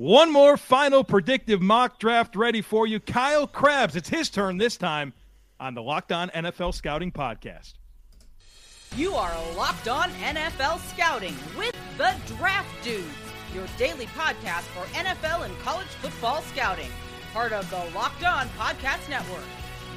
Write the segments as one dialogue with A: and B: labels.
A: One more final predictive mock draft ready for you. Kyle Crabbs, it's his turn this time on the Locked On NFL Scouting Podcast.
B: You are Locked On NFL Scouting with the Draft Dudes, your daily podcast for NFL and college football scouting. Part of the Locked On Podcast Network.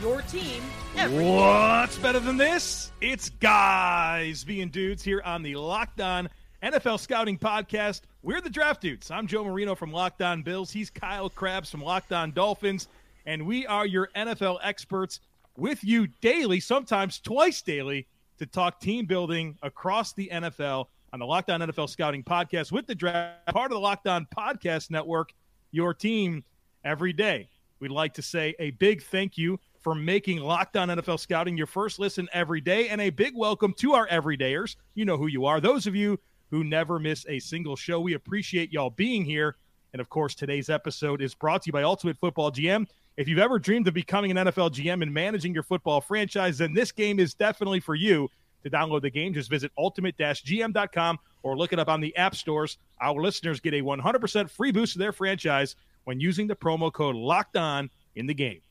B: Your team every.
A: What's better than this? It's guys being dudes here on the Locked On NFL Scouting Podcast. We're the Draft Dudes. I'm Joe Marino from Locked On Bills. He's Kyle Crabbs from Locked On Dolphins. And we are your NFL experts with you daily, sometimes twice daily, to talk team building across the NFL on the Locked On NFL Scouting Podcast with the draft, part of the Locked On Podcast Network, your team every day. We'd like to say a big thank you for making Locked On NFL Scouting your first listen every day, and a big welcome to our everydayers. You know who you are. Those of you who never miss a single show, we appreciate y'all being here. And of course, today's episode is brought to you by Ultimate Football GM. If you've ever dreamed of becoming an NFL GM and managing your football franchise, then this game is definitely for you. To download the game, just visit ultimate-gm.com or look it up on the app stores. Our listeners get a 100% free boost to their franchise when using the promo code Locked On in the game.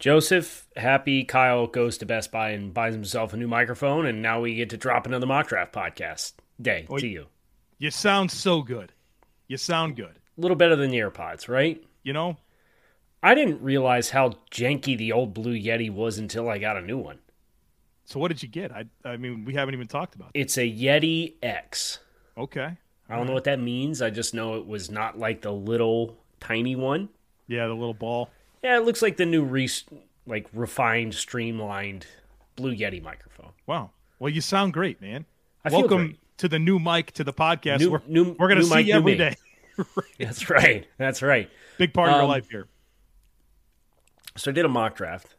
C: Joseph, happy Kyle goes to Best Buy and buys himself a new microphone, and now we get to drop another mock draft podcast day to you.
A: You sound so good. You sound good.
C: A little better than the AirPods, right?
A: You know,
C: I didn't realize how janky the old Blue Yeti was until I got a new one.
A: so what did you get? I I mean, we haven't even talked about.
C: It's a Yeti X.
A: Okay.
C: I don't know what that means. I just know it was not like the little tiny one.
A: Yeah, the little ball.
C: Yeah, it looks like the new re- like refined, streamlined Blue Yeti microphone.
A: Wow. Well, you sound great, man.
C: I
A: Welcome
C: great.
A: to the new mic to the podcast.
C: New-
A: we're
C: new-
A: we're gonna see
C: mic,
A: you every day.
C: That's right. That's right.
A: Big part of your
C: Um,
A: life here.
C: So I did a mock draft,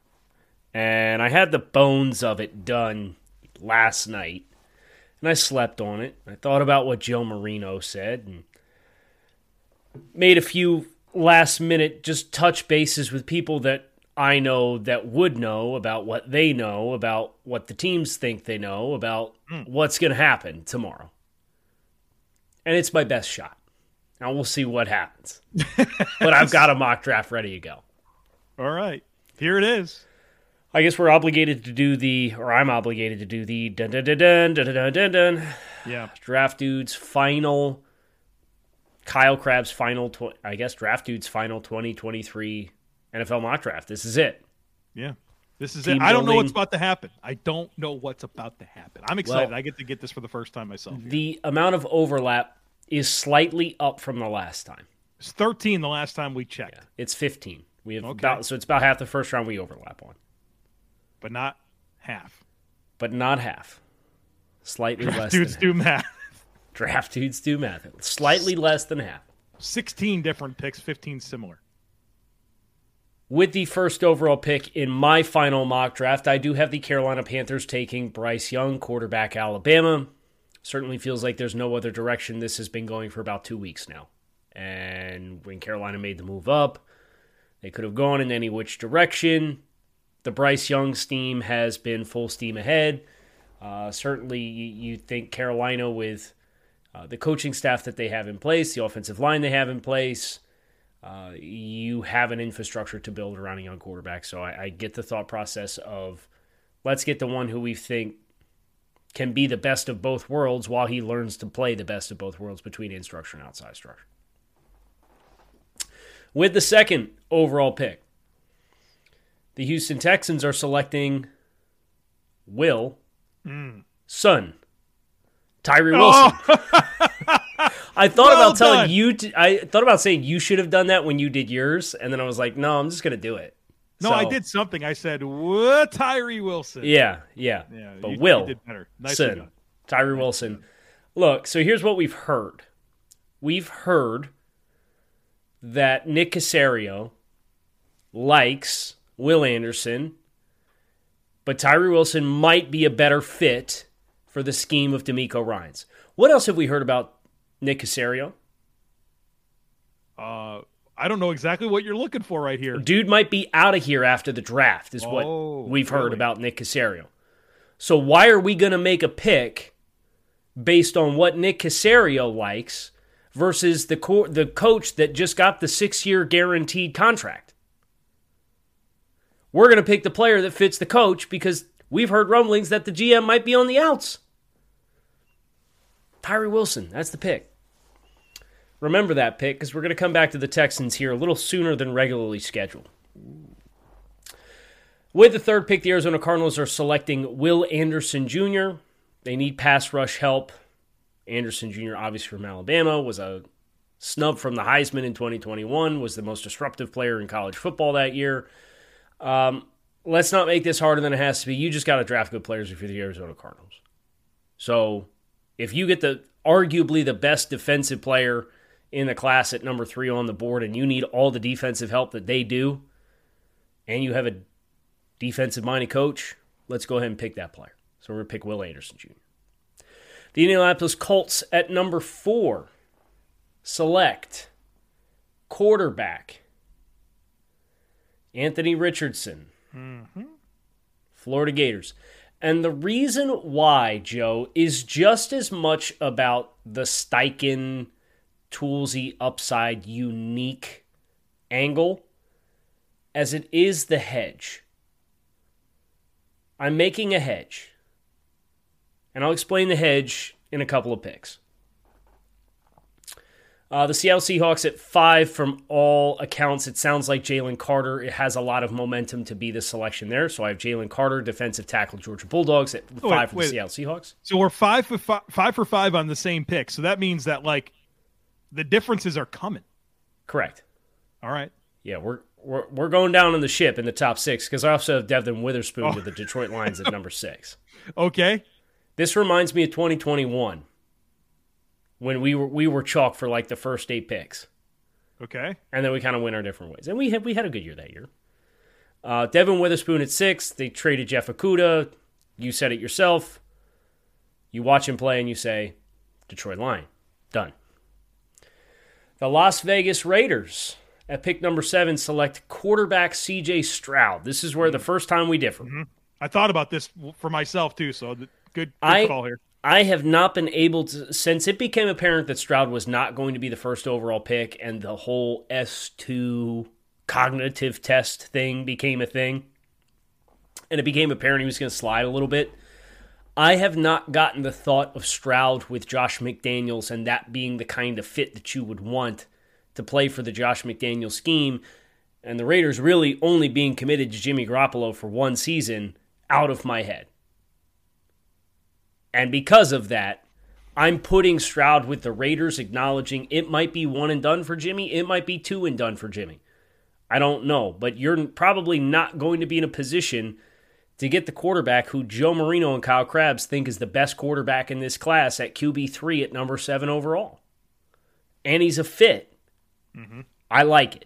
C: and I had the bones of it done last night, and I slept on it. I thought about what Joe Marino said, and made a few last minute just touch bases with people that I know that would know about what they know, about what the teams think they know, about mm. what's going to happen tomorrow. And it's my best shot. Now we'll see what happens. but I've got a mock draft ready to go.
A: All right. Here it is.
C: I guess we're obligated to do the, or I'm obligated to do the dun dun dun dun dun dun dun.
A: Yeah.
C: Draft dudes final Kyle Crabbs' final, tw- I guess Draft Dude's final 2023 NFL mock draft. This is it.
A: Yeah. This is
C: Team
A: it. I don't know what's about to happen. I don't know what's about to happen. I'm excited.
C: Well-
A: I get to get this for the first time myself.
C: The amount of overlap is slightly up from the last time.
A: It's 13 the last time we checked,
C: It's 15. We have
A: Okay.
C: about, so it's about half the first round we overlap on,
A: but not half.
C: but not half. Slightly less
A: Dudes do math.
C: Draft Dudes do math. Slightly less than half.
A: 16 different picks, 15 similar.
C: With the first overall pick in my final mock draft, I do have the Carolina Panthers taking Bryce Young, quarterback Alabama. Certainly feels like there's no other direction. This has been going for about two weeks now. And when Carolina made the move up, they could have gone in any which direction. The Bryce Young steam has been full steam ahead. Uh, certainly, you, you think Carolina, with uh, the coaching staff that they have in place, the offensive line they have in place, uh, you have an infrastructure to build around a young quarterback. So I, I get the thought process of let's get the one who we think can be the best of both worlds while he learns to play the best of both worlds between in structure and outside structure. With the second overall pick, the Houston Texans are selecting Will Son, Tyree Wilson. I thought
A: Well
C: about telling
A: done.
C: you. To, I thought about saying you should have done that when you did yours, and then I was like, no, I'm just gonna do it.
A: No,
C: So,
A: I did something. I said, what? Tyree Wilson.
C: Yeah, yeah.
A: Yeah,
C: but
A: you-
C: Will
A: you did better. Nicely
C: Son,
A: done.
C: Tyree Wilson. Look, so here's what we've heard. We've heard that Nick Caserio likes Will Anderson, but Tyree Wilson might be a better fit for the scheme of DeMeco Ryans. What else have we heard about Nick Caserio?
A: Uh, I don't know exactly what you're looking for right here.
C: Dude might be out of here after the draft, is what
A: Oh,
C: we've heard about Nick Caserio. So why are we going to make a pick based on what Nick Caserio likes versus the co- the coach that just got the 6-year guaranteed contract. We're going to pick the player that fits the coach because we've heard rumblings that the GM might be on the outs. Tyree Wilson, that's the pick. Remember that pick because we're going to come back to the Texans here a little sooner than regularly scheduled. With the third pick, the Arizona Cardinals are selecting Will Anderson Jr. They need pass rush help. Anderson Jr., obviously from Alabama, was a snub from the Heisman in 2021, was the most disruptive player in college football that year. Um, let's not make this harder than it has to be. You just got to draft good players if you're the Arizona Cardinals. So if you get the arguably the best defensive player in the class at number three on the board and you need all the defensive help that they do, and you have a defensive minded coach, let's go ahead and pick that player. So we're going to pick Will Anderson Jr. The Indianapolis Colts at number four select quarterback Anthony Richardson, mm-hmm. Florida Gators. And the reason why, Joe, is just as much about the Steichen, Toolsy upside unique angle as it is the hedge. I'm making a hedge. And I'll explain the hedge in a couple of picks. Uh, the Seattle Seahawks at five from all accounts. It sounds like Jalen Carter it has a lot of momentum to be the selection there. So I have Jalen Carter, defensive tackle, Georgia Bulldogs at five wait, for wait. the Seattle Seahawks.
A: So we're five for five, five for five on the same pick. So that means that like the differences are coming.
C: Correct.
A: All right.
C: Yeah, we're we're, we're going down in the ship in the top six because I also have Devon Witherspoon oh. with the Detroit Lions at number six.
A: Okay.
C: This reminds me of 2021 when we were we were chalk for like the first eight picks.
A: Okay.
C: And then we kind of went our different ways, and we had we had a good year that year. Uh, Devon Witherspoon at six. They traded Jeff Okudah. You said it yourself. You watch him play and you say, Detroit Lion, done. The Las Vegas Raiders at pick number seven select quarterback CJ Stroud. This is where the first time we differ. Mm-hmm.
A: I thought about this for myself too, so good, good I, call here.
C: I have not been able to, since it became apparent that Stroud was not going to be the first overall pick and the whole S2 cognitive test thing became a thing, and it became apparent he was going to slide a little bit. I have not gotten the thought of Stroud with Josh McDaniels and that being the kind of fit that you would want to play for the Josh McDaniel scheme, and the Raiders really only being committed to Jimmy Garoppolo for one season out of my head. And because of that, I'm putting Stroud with the Raiders, acknowledging it might be one and done for Jimmy, it might be two and done for Jimmy. I don't know, but you're probably not going to be in a position to get the quarterback who Joe Marino and Kyle Crabbs think is the best quarterback in this class at QB3 at number seven overall. And he's a fit. Mm-hmm. I like it.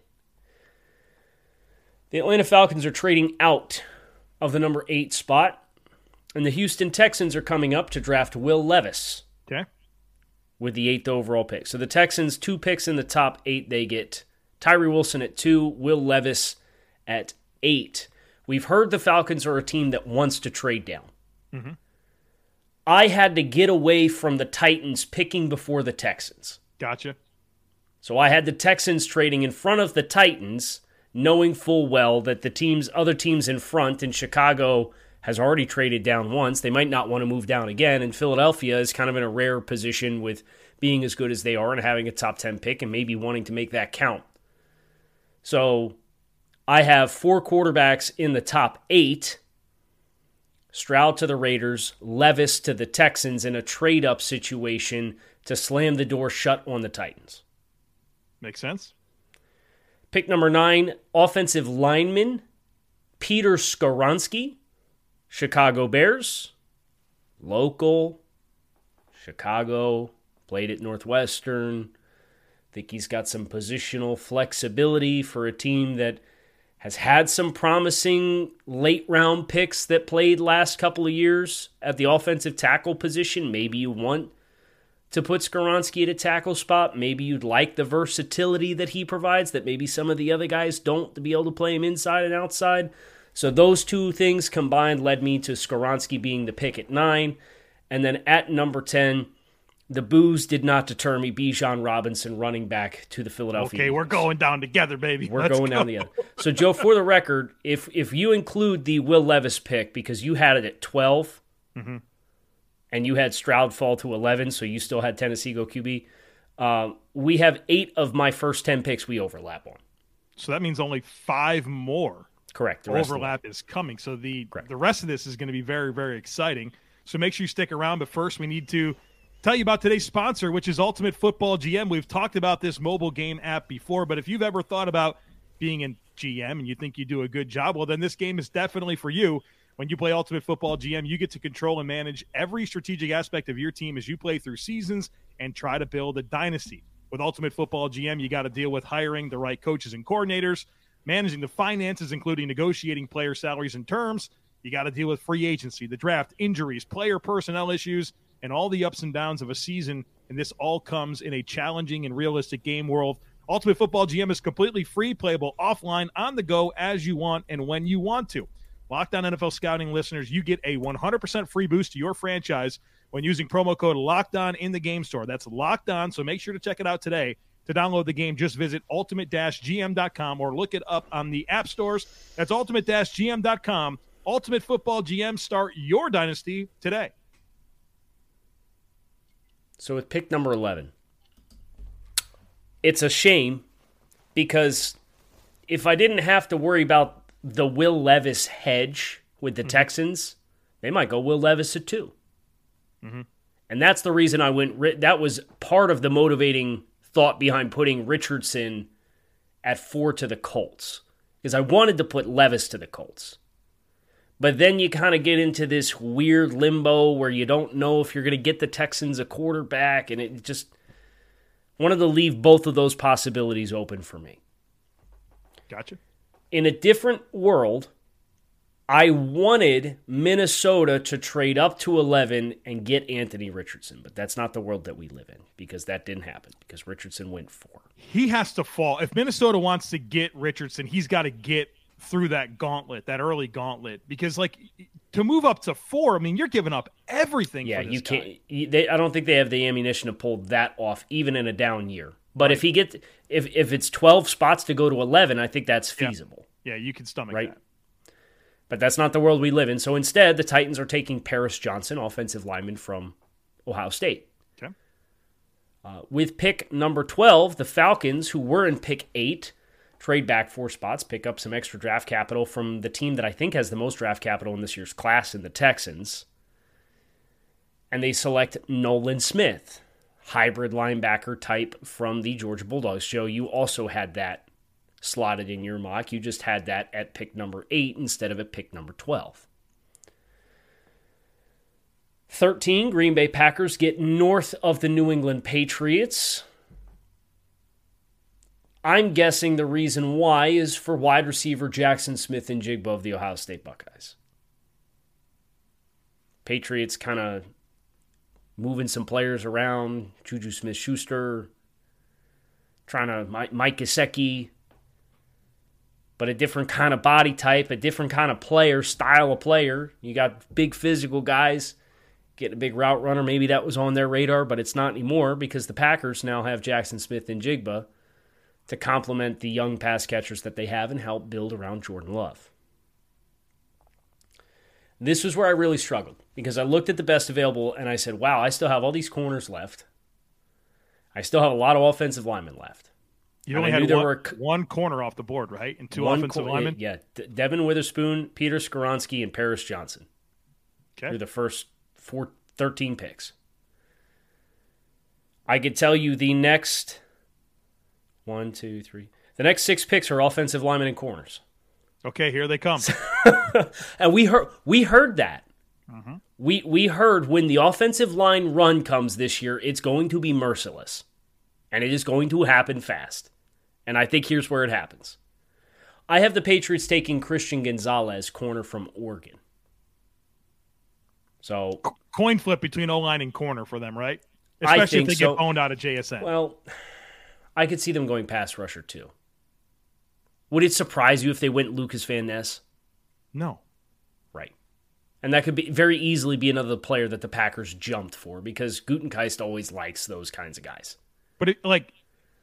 C: The Atlanta Falcons are trading out of the number eight spot, and the Houston Texans are coming up to draft Will Levis.
A: Okay.
C: With the eighth overall pick. So the Texans, two picks in the top eight, they get Tyree Wilson at two, Will Levis at eight. We've heard the Falcons are a team that wants to trade down. Mm-hmm. I had to get away from the Titans picking before the Texans.
A: Gotcha.
C: So I had the Texans trading in front of the Titans, knowing full well that the teams, other teams in front in Chicago has already traded down once. They might not want to move down again. And Philadelphia is kind of in a rare position with being as good as they are and having a top 10 pick and maybe wanting to make that count. So I have four quarterbacks in the top eight Stroud to the Raiders, Levis to the Texans in a trade up situation to slam the door shut on the Titans.
A: Makes sense.
C: Pick number nine, offensive lineman Peter Skoronski, Chicago Bears, local, Chicago, played at Northwestern. Think he's got some positional flexibility for a team that has had some promising late round picks that played last couple of years at the offensive tackle position. Maybe you want to put Skoronski at a tackle spot. Maybe you'd like the versatility that he provides that maybe some of the other guys don't to be able to play him inside and outside. So those two things combined led me to Skoronski being the pick at nine. And then at number 10, the booze did not deter me. Bijan Robinson running back to the Philadelphia.
A: Okay, we're going down together, baby.
C: We're
A: Let's
C: going
A: go.
C: down the other. So, Joe, for the record, if if you include the Will Levis pick because you had it at 12
A: Mm-hmm.
C: and you had Stroud fall to eleven, so you still had Tennessee go QB. Um, we have eight of my first ten picks we overlap on.
A: So that means only five more
C: Correct. The rest of them.
A: overlap is coming. So the
C: Correct.
A: the rest of this is going to be very very exciting. So make sure you stick around. But first, we need to tell you about today's sponsor, which is Ultimate Football GM. We've talked about this mobile game app before, but if you've ever thought about being in GM and you think you do a good job, well, then this game is definitely for you. When you play Ultimate Football GM, you get to control and manage every strategic aspect of your team as you play through seasons and try to build a dynasty. With Ultimate Football GM, you got to deal with hiring the right coaches and coordinators, managing the finances, including negotiating player salaries and terms. You got to deal with free agency, the draft, injuries, player personnel issues, and all the ups and downs of a season. And this all comes in a challenging and realistic game world. Ultimate Football GM is completely free, playable offline, on the go, as you want and when you want to. Locked On NFL Scouting listeners, you get a 100% free boost to your franchise when using promo code Locked On in the game store. That's Locked On, so make sure to check it out today. To download the game, just visit ultimate-gm.com or look it up on the app stores. That's ultimate-gm.com. Ultimate Football GM, start your dynasty today.
C: So with pick number 11, it's a shame because if I didn't have to worry about the Will Levis hedge with the mm-hmm. Texans, they might go Will Levis at 2 mm-hmm. And that's the reason I went. That was part of the motivating thought behind putting Richardson at four to the Colts because I wanted to put Levis to the Colts. But then you kind of get into this weird limbo where you don't know if you're going to get the Texans a quarterback, and it just wanted to leave both of those possibilities open for me.
A: Gotcha.
C: In a different world, I wanted Minnesota to trade up to 11 and get Anthony Richardson, but that's not the world that we live in because that didn't happen because Richardson went four.
A: He has to fall. If Minnesota wants to get Richardson, he's got to get through that gauntlet, that early gauntlet, because like to move up to four, I mean, you're giving up everything.
C: Yeah, you can't. you- They, I don't think they have the ammunition to pull that off, even in a down year. But if he gets, if if it's twelve spots to go to eleven, I think that's
A: Yeah.
C: feasible.
A: Yeah, you can stomach
C: Right.
A: that.
C: But that's not the world we live in. So instead, the Titans are taking Paris Johnson, offensive lineman from Ohio State.
A: Okay.
C: Uh, with pick number 12, the Falcons, who were in pick eight, trade back four spots, pick up some extra draft capital from the team that I think has the most draft capital in this year's class in the Texans. And they select Nolan Smith, hybrid linebacker type from the Georgia Bulldogs. Joe, you also had that slotted in your mock. You just had that at pick number eight instead of at pick number 12. 13, Green Bay Packers get north of the New England Patriots. I'm guessing the reason why is for wide receiver Jaxon Smith-Njigba of the Ohio State Buckeyes. Patriots kind of moving some players around. Juju Smith Schuster, trying to Mike, Mike Gesicki, but a different kind of body type, a different kind of player, style of player. You got big physical guys getting a big route runner. Maybe that was on their radar, but it's not anymore because the Packers now have Jaxon Smith-Njigba to complement the young pass catchers that they have and help build around Jordan Love. This was where I really struggled because I looked at the best available and I said, wow, I still have all these corners left. I still have a lot of offensive linemen left.
A: You only had
C: there
A: one,
C: were
A: one corner off the board, right? And two
C: One
A: offensive
C: co-
A: linemen.
C: Yeah, Devon Witherspoon, Peter Skoronski, and Paris Johnson.
A: Okay.
C: through the first four, 13 picks. I could tell you the next one, two, three. The next six picks are offensive linemen and corners.
A: Okay, here they come.
C: And we heard we heard that. Mm-hmm. We we heard when the offensive line run comes this year, it's going to be merciless. And it is going to happen fast. And I think here's where it happens. I have the Patriots taking Christian Gonzalez, corner from Oregon. So
A: Coin flip between O line and corner for them, right? Especially if they
C: so.
A: get owned out of JSN.
C: Well, I could see them going pass rusher too. Would it surprise you if they went Lucas Van Ness?
A: no.
C: Right. And that could be very easily be another player that the Packers jumped for because Gutekunst always likes those kinds of guys.
A: But it, like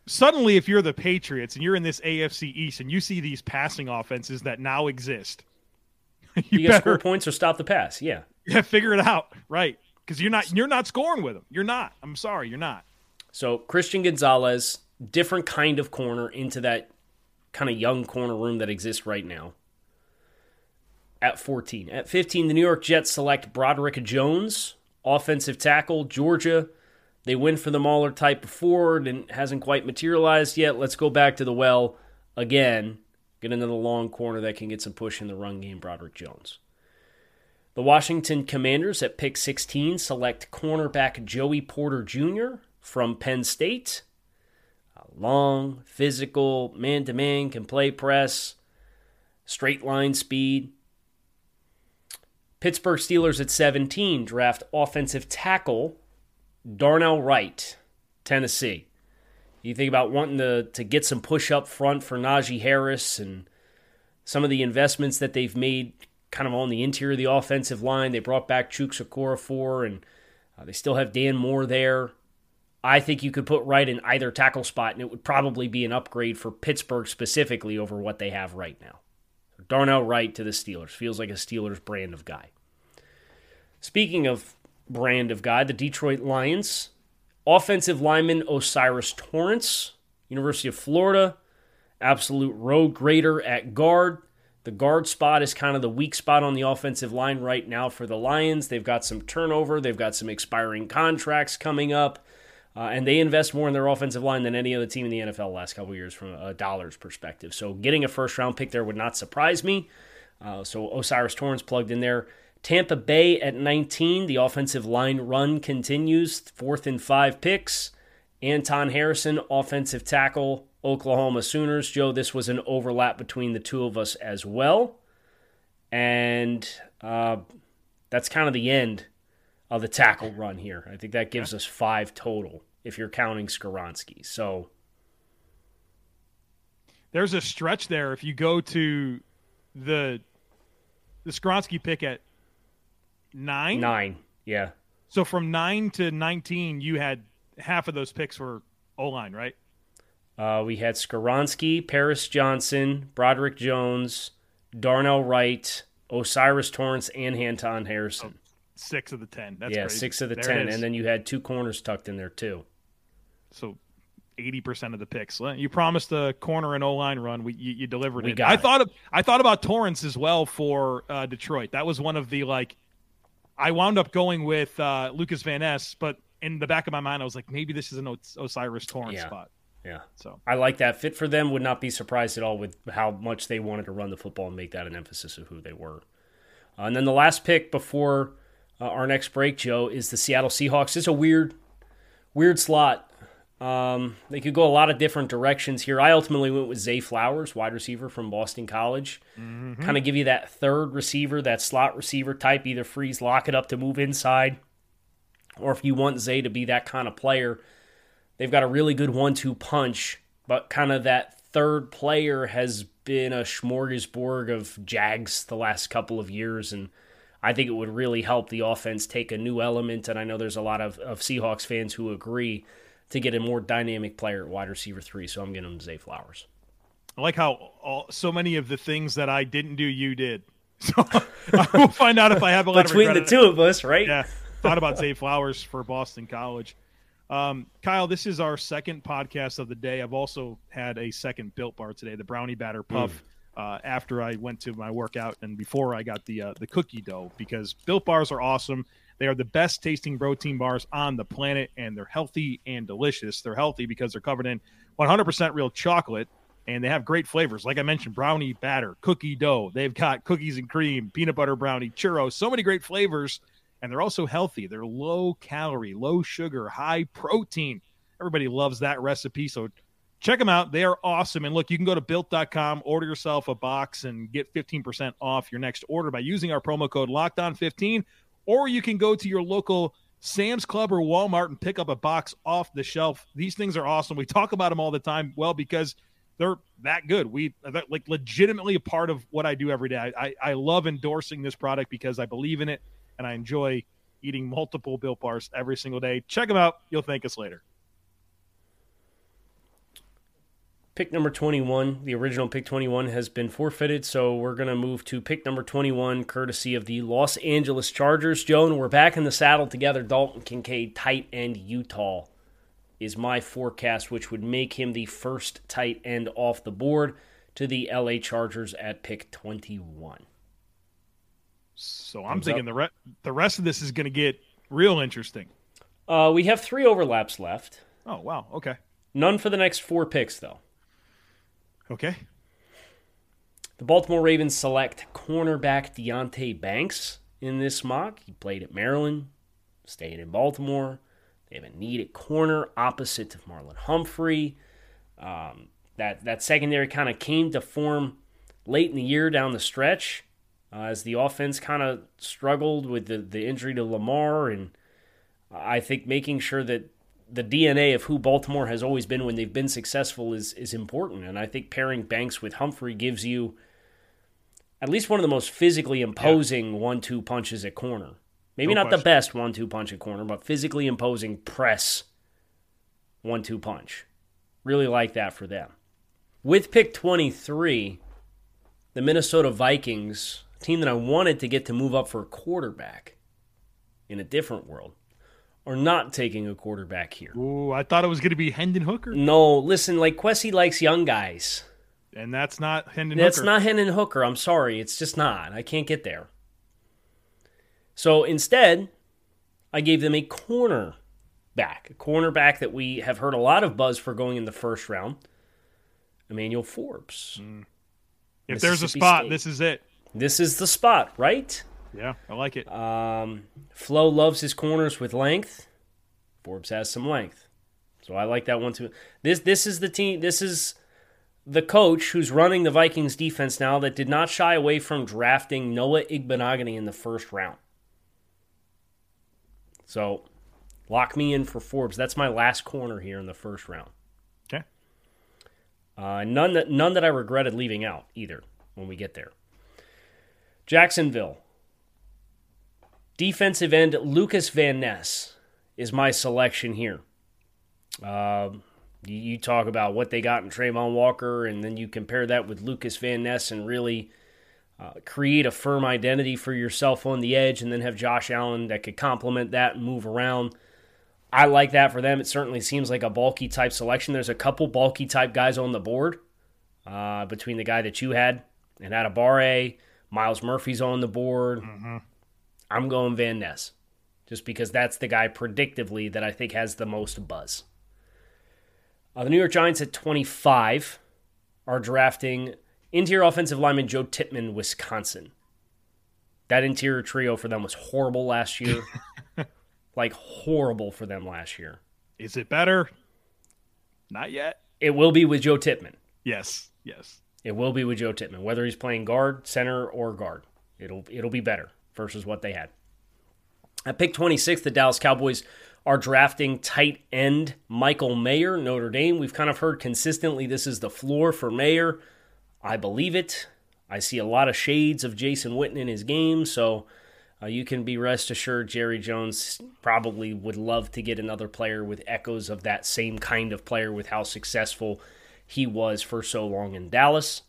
A: suddenly, if you're the Patriots and you're in this AFC East and you see these passing offenses that now exist,
C: you, you better score points or stop the pass. Yeah,
A: yeah, figure it out, right? Because you're not you're not scoring with them. You're not. I'm sorry, you're not.
C: So Christian Gonzalez, different kind of corner into that kind of young corner room that exists right now at 14. At 15, the New York Jets select Broderick Jones, offensive tackle, Georgia. They win for the Mauler type before and hasn't quite materialized yet. Let's go back to the well again. Get another long corner that can get some push in the run game, Broderick Jones. The Washington Commanders at pick 16 select cornerback Joey Porter Jr. from Penn State. Long, physical, man to man, can play press, straight line speed. Pittsburgh Steelers at 17 draft offensive tackle Darnell Wright, Tennessee. You think about wanting to, to get some push up front for Najee Harris and some of the investments that they've made kind of on the interior of the offensive line. They brought back Chuks Okorafor, and uh, they still have Dan Moore there. I think you could put Wright in either tackle spot, and it would probably be an upgrade for Pittsburgh specifically over what they have right now. Darnell Wright to the Steelers. Feels like a Steelers brand of guy. Speaking of brand of guy, the Detroit Lions, offensive lineman Osiris Torrence, University of Florida, absolute road grader at guard. The guard spot is kind of the weak spot on the offensive line right now for the Lions. They've got some turnover, they've got some expiring contracts coming up. Uh, and they invest more in their offensive line than any other team in the NFL last couple years from a dollars perspective. So getting a first round pick there would not surprise me. Uh, so Osiris Torrence plugged in there. Tampa Bay at 19. The offensive line run continues. Fourth and five picks. Anton Harrison, offensive tackle, Oklahoma Sooners. Joe, this was an overlap between the two of us as well. And uh, that's kind of the end of the tackle run here. I think that gives us five total if you're counting Skoronski. So
A: there's a stretch there. If you go to the the Skoronski pick at nine,
C: nine, yeah.
A: So from nine to nineteen, you had half of those picks were O line, right?
C: Uh, we had Skoronski, Paris Johnson, Broderick Jones, Darnell Wright, Osiris Torrence, and Anton Harrison.
A: Six of the ten. That's
C: yeah,
A: crazy.
C: six of the there ten, and then you had two corners tucked in there too.
A: So eighty percent of the picks. You promised a corner and O line run. We you, you delivered
C: we
A: it.
C: Got
A: I
C: it.
A: thought of I thought about Torrence as well for uh, Detroit. That was one of the like. I wound up going with uh, Lucas Van Ness, but in the back of my mind, I was like, maybe this is an Osiris Torrence
C: yeah.
A: spot.
C: Yeah.
A: So
C: I like that fit for them. Would not be surprised at all with how much they wanted to run the football and make that an emphasis of who they were. Uh, and then the last pick before uh, our next break, Joe, is the Seattle Seahawks. It's a weird, weird slot. Um, they could go a lot of different directions here. I ultimately went with Zay Flowers, wide receiver from Boston College.
A: Mm-hmm.
C: Kind of give you that third receiver, that slot receiver type, either freeze, lock it up to move inside, or if you want Zay to be that kind of player, they've got a really good one two punch, but kind of that third player has been a smorgasbord of Jags the last couple of years. And I think it would really help the offense take a new element. And I know there's a lot of, of Seahawks fans who agree to get a more dynamic player at wide receiver three. So I'm getting him Zay Flowers.
A: I like how all, so many of the things that I didn't do, you did. So I will find out if I have a lot
C: between the two of us, right?
A: Yeah, thought about Zay Flowers for Boston College. Um, Kyle, this is our second podcast of the day. I've also had a second Built Bar today, the Brownie Batter Puff. Mm. Uh, after I went to my workout and before I got the uh, the cookie dough, because Built Bars are awesome. They are the best tasting protein bars on the planet, and they're healthy and delicious. They're healthy because they're covered in 100% real chocolate, and they have great flavors. Like I mentioned, brownie batter, cookie dough. They've got cookies and cream, peanut butter brownie, churros, so many great flavors and they're also healthy. They're low calorie, low sugar, high protein. Everybody loves that recipe. So check them out. They are awesome. And look, you can go to built.com, order yourself a box, and get 15% off your next order by using our promo code LOCKEDON15. Or you can go to your local Sam's Club or Walmart and pick up a box off the shelf. These things are awesome. We talk about them all the time. Well, because they're that good. We like legitimately a part of what I do every day. I, I, I love endorsing this product because I believe in it and I enjoy eating multiple Built Bars every single day. Check them out. You'll thank us later.
C: Pick number 21, the original pick 21, has been forfeited, so we're going to move to pick number 21, courtesy of the Los Angeles Chargers. Joan, we're back in the saddle together. Dalton Kincaid, tight end, Utah, is my forecast, which would make him the first tight end off the board to the LA Chargers at pick 21.
A: So I'm thinking the, re- the rest of this is going to get real interesting.
C: Uh, we have three overlaps left.
A: Oh, wow. Okay.
C: None for the next four picks, though.
A: Okay.
C: The Baltimore Ravens select cornerback Deonte Banks in this mock. He played at Maryland, stayed in Baltimore. They have a need at corner opposite of Marlon Humphrey. Um, that that secondary kind of came to form late in the year down the stretch uh, as the offense kind of struggled with the, the injury to Lamar. And I think making sure that the DNA of who Baltimore has always been when they've been successful is is important. And I think pairing Banks with Humphrey gives you at least one of the most physically imposing yeah. one-two punches at corner. Maybe no not question. the best one-two punch at corner, but physically imposing press one-two punch. Really like that for them. With pick 23, the Minnesota Vikings, team that I wanted to get to move up for a quarterback in a different world, are not taking a quarterback here.
A: Ooh, I thought it was going to be Hendon Hooker.
C: No, listen, like Kwesi likes young guys.
A: And that's not Hendon
C: that's
A: Hooker.
C: Not Hendon Hooker. I'm sorry. It's just not. I can't get there. So instead, I gave them a corner back, a cornerback that we have heard a lot of buzz for going in the first round, Emmanuel Forbes. Mm.
A: If there's a spot, State. this is it.
C: This is the spot, right?
A: Yeah, I like it.
C: Um, Flo loves his corners with length. Forbes has some length, so I like that one too. This this is the team. This is the coach who's running the Vikings defense now that did not shy away from drafting Noah Igbinoghene in the first round. So, lock me in for Forbes. That's my last corner here in the first round.
A: Okay.
C: Uh, none that none that I regretted leaving out either when we get there. Jacksonville Defensive end Lucas Van Ness is my selection here. Uh, you, talk about what they got in Travon Walker, and then you compare that with Lucas Van Ness and really uh, create a firm identity for yourself on the edge, and then have Josh Allen that could complement that and move around. I like that for them. It certainly seems like a bulky type selection. There's a couple bulky type guys on the board uh, between the guy that you had and Adebawore. Myles Murphy's on the board. Mm-hmm. I'm going Van Ness just because that's the guy predictively that I think has the most buzz. Uh, the New York Giants at 25 are drafting interior offensive lineman Joe Tippmann, Wisconsin. That interior trio for them was horrible last year. like horrible for them last year.
A: Is it better? Not yet.
C: It will be with Joe Tippmann.
A: Yes. Yes.
C: It will be with Joe Tippmann, whether he's playing guard, center, or guard. It'll it'll be better versus what they had. At pick 26, the Dallas Cowboys are drafting tight end Michael Mayer, Notre Dame. We've kind of heard consistently this is the floor for Mayer. I believe it. I see a lot of shades of Jason Witten in his game, so uh, you can be rest assured Jerry Jones probably would love to get another player with echoes of that same kind of player with how successful he was for so long in Dallas.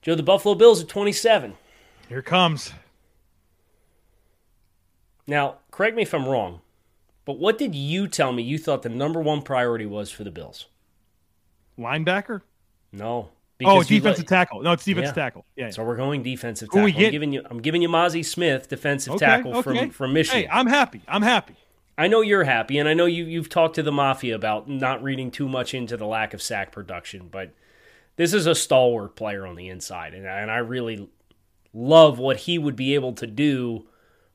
C: Joe, the Buffalo Bills at 27.
A: Here comes.
C: Now, correct me if I'm wrong, but what did you tell me you thought the number one priority was for the Bills?
A: Linebacker?
C: No.
A: Oh, defensive let, tackle. No, it's defensive yeah. tackle. Yeah.
C: So we're going defensive tackle. Get, I'm giving you I'm giving you Mazi Smith, defensive okay, tackle okay. from from Michigan.
A: Hey, I'm happy. I'm happy.
C: I know you're happy, and I know you you've talked to the mafia about not reading too much into the lack of sack production, but this is a stalwart player on the inside, and, and I really love what he would be able to do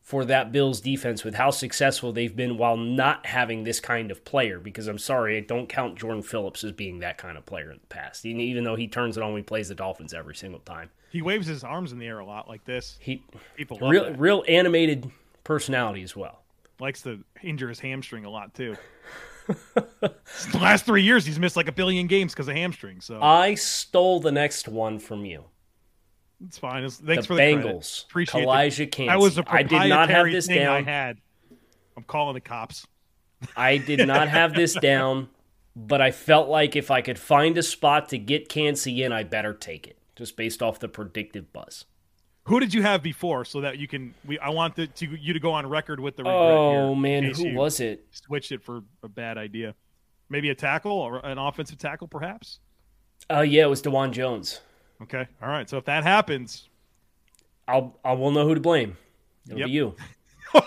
C: for that Bills defense with how successful they've been while not having this kind of player. Because I'm sorry, I don't count Jordan Phillips as being that kind of player in the past. Even though he turns it on when he plays the Dolphins every single time.
A: He waves his arms in the air a lot like this.
C: He people real
A: that.
C: real animated personality as well.
A: Likes to injure his hamstring a lot too. the last three years, he's missed like a billion games because of hamstrings. So
C: I stole the next one from you.
A: It's fine. It's, thanks
C: the
A: for the
C: Bengals.
A: Appreciate
C: Calijah
A: it. That was a
C: I did not have this
A: thing I had. I'm calling the cops.
C: I did not have this down, but I felt like if I could find a spot to get Kancey in, I better take it, just based off the predictive buzz.
A: Who did you have before, so that you can? We I want the, to you to go on record with the regret
C: Oh
A: here,
C: man, who was it?
A: Switched it for a bad idea. Maybe a tackle or an offensive tackle, perhaps.
C: Oh yeah, it was Dawand Jones.
A: Okay, all right. So if that happens,
C: I'll I will know who to blame. It'll
A: Yep.
C: be you.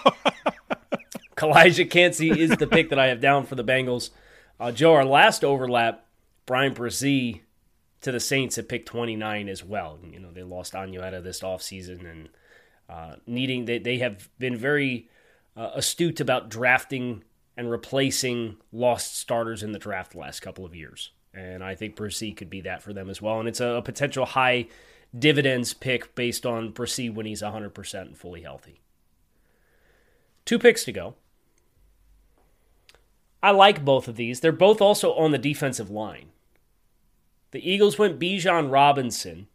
C: Calijah Kancey is the pick that I have down for the Bengals. Uh, Joe, our last overlap, Bryan Bresee to the Saints at pick 29 as well. You know, they lost Onyemata this offseason and uh, needing, they, they have been very uh, astute about drafting and replacing lost starters in the draft the last couple of years. And I think Bresee could be that for them as well. And it's a, a potential high dividends pick based on Bresee when he's 100% and fully healthy. Two picks to go. I like both of these. They're both also on the defensive line. The Eagles went Bijan Robinson,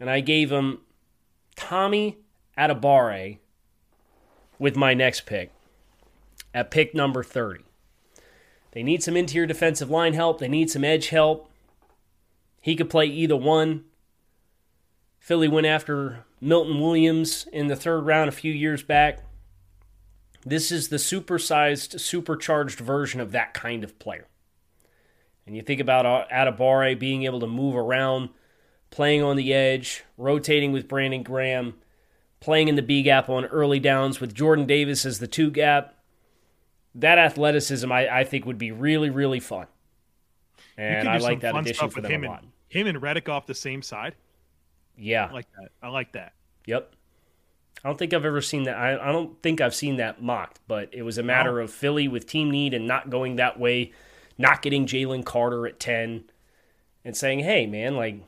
C: and I gave him Tommy Adebawore with my next pick at pick number 30. They need some interior defensive line help, they need some edge help. He could play either one. Philly went after Milton Williams in the third round a few years back. This is the supersized, supercharged version of that kind of player. And you think about Adebawore being able to move around, playing on the edge, rotating with Brandon Graham, playing in the B gap on early downs with Jordan Davis as the two gap. That athleticism, I, I think, would be really, really fun. And I like that addition for them
A: him
C: a
A: and
C: lot.
A: him and Reddick off the same side.
C: Yeah.
A: I like that. I like that.
C: Yep. I don't think I've ever seen that. I, I don't think I've seen that mocked, but it was a matter of Philly with team need and not going that way, not getting Jalen Carter at 10 and saying, hey, man, like,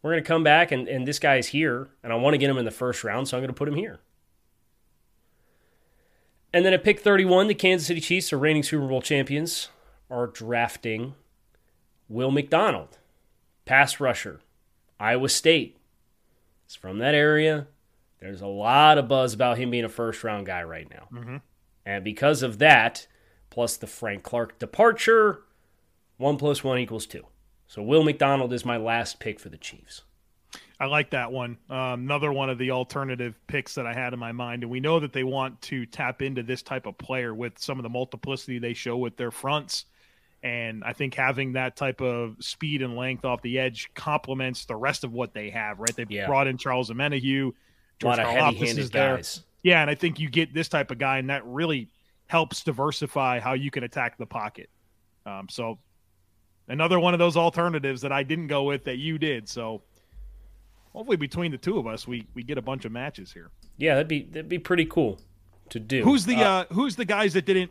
C: we're going to come back and, and this guy's here, and I want to get him in the first round, so I'm going to put him here. And then at pick 31, the Kansas City Chiefs, the reigning Super Bowl champions, are drafting Will McDonald, pass rusher, Iowa State. It's from that area. There's a lot of buzz about him being a first round guy right now. Mm-hmm. And because of that, plus the Frank Clark departure, one plus one equals two. So Will McDonald is my last pick for the Chiefs.
A: I like that one. Um, another one of the alternative picks that I had in my mind, and we know that they want to tap into this type of player with some of the multiplicity they show with their fronts. And I think having that type of speed and length off the edge complements the rest of what they have. Right? They
C: Yeah.
A: brought in Charles Omenihu,
C: A
A: George
C: lot of
A: Karlaftis
C: heavy handed
A: is there.
C: guys.
A: Yeah, and I think you get this type of guy, and that really helps diversify how you can attack the pocket. Um, so another one of those alternatives that I didn't go with that you did. So hopefully between the two of us, we we get a bunch of matches here.
C: Yeah, that'd be that'd be pretty cool to do.
A: Who's the
C: Uh,
A: uh, who's the guys that didn't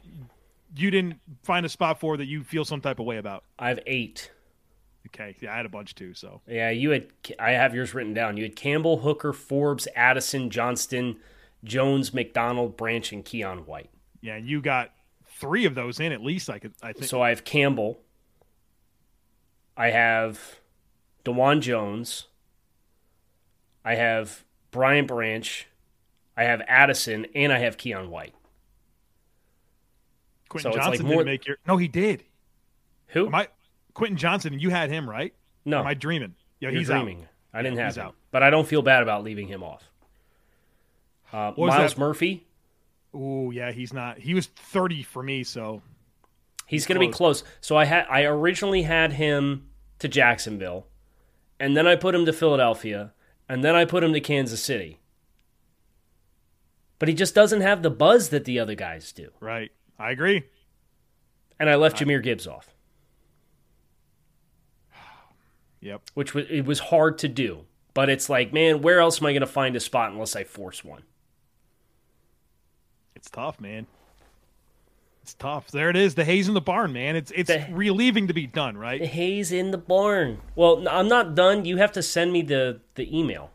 A: you didn't find a spot for that you feel some type of way about?
C: I have eight.
A: Okay, yeah, I had a bunch too. So
C: Yeah, you had. I have yours written down. You had Campbell, Hooker, Forbes, Addison, Johnston, Jones, McDonald, Branch, and Keion White.
A: yeah, you got three of those in at least. I could I think.
C: So I have Campbell. I have Dawand Jones. I have Brian Branch. I have Addison, and I have Keion White.
A: Quentin
C: so it's like
A: Johnston
C: more-
A: didn't make your. No, he did.
C: Who?
A: Am I Quentin Johnston? You had him right?
C: no,
A: am I dreaming? Yeah,
C: you're
A: he's
C: dreaming. I didn't
A: Yeah,
C: have
A: he's
C: him,
A: out.
C: but I don't feel bad about leaving him off. Uh,
A: Myles?
C: Murphy.
A: Oh yeah, he's not. He was thirty for me. So
C: He's going to be
A: close.
C: close. So I had I originally had him to Jacksonville, and then I put him to Philadelphia, and then I put him to Kansas City. But he just doesn't have the buzz that the other guys do.
A: right, I agree.
C: And I left Jahmyr Gibbs off,
A: Yep.
C: which was it was hard to do. But it's like, man, where else am I going to find a spot unless I force one?
A: It's tough, man. It's tough. There it is. The haze in the barn, man. It's it's
C: The-
A: relieving to be done, right?
C: The haze in the barn. Well, I'm not done. You have to send me the the email.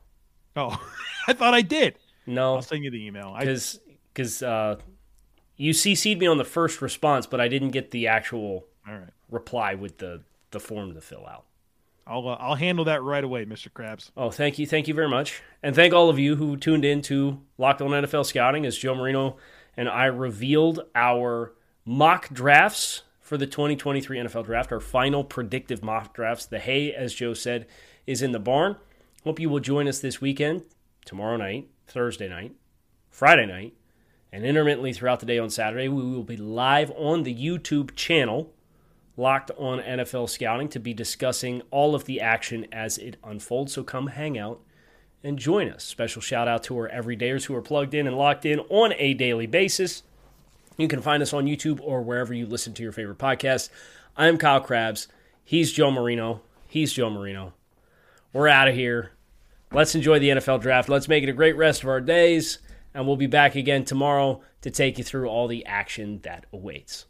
A: Oh, I thought I did.
C: No,
A: I'll send you the email.
C: Because because uh, you CC'd me on the first response, but I didn't get the actual
A: All right.
C: reply with the the form to fill out.
A: I'll uh, I'll handle that right away, Mr. Crabbs.
C: Oh, thank you, thank you very much, and thank all of you who tuned in to Locked On NFL Scouting as Joe Marino and I revealed our mock drafts for the 2023 NFL Draft, our final predictive mock drafts. The hay, as Joe said, is in the barn. Hope you will join us this weekend, tomorrow night, Thursday night, Friday night, and intermittently throughout the day on Saturday. We will be live on the YouTube channel locked on NFL scouting to be discussing all of the action as it unfolds. So come hang out and join us. Special shout out to our everydayers who are plugged in and locked in on a daily basis. You can find us on YouTube or wherever you listen to your favorite podcast. I'm Kyle Crabbs. He's Joe Marino. He's Joe Marino. We're out of here. Let's enjoy the NFL draft. Let's make it a great rest of our days. And we'll be back again tomorrow to take you through all the action that awaits.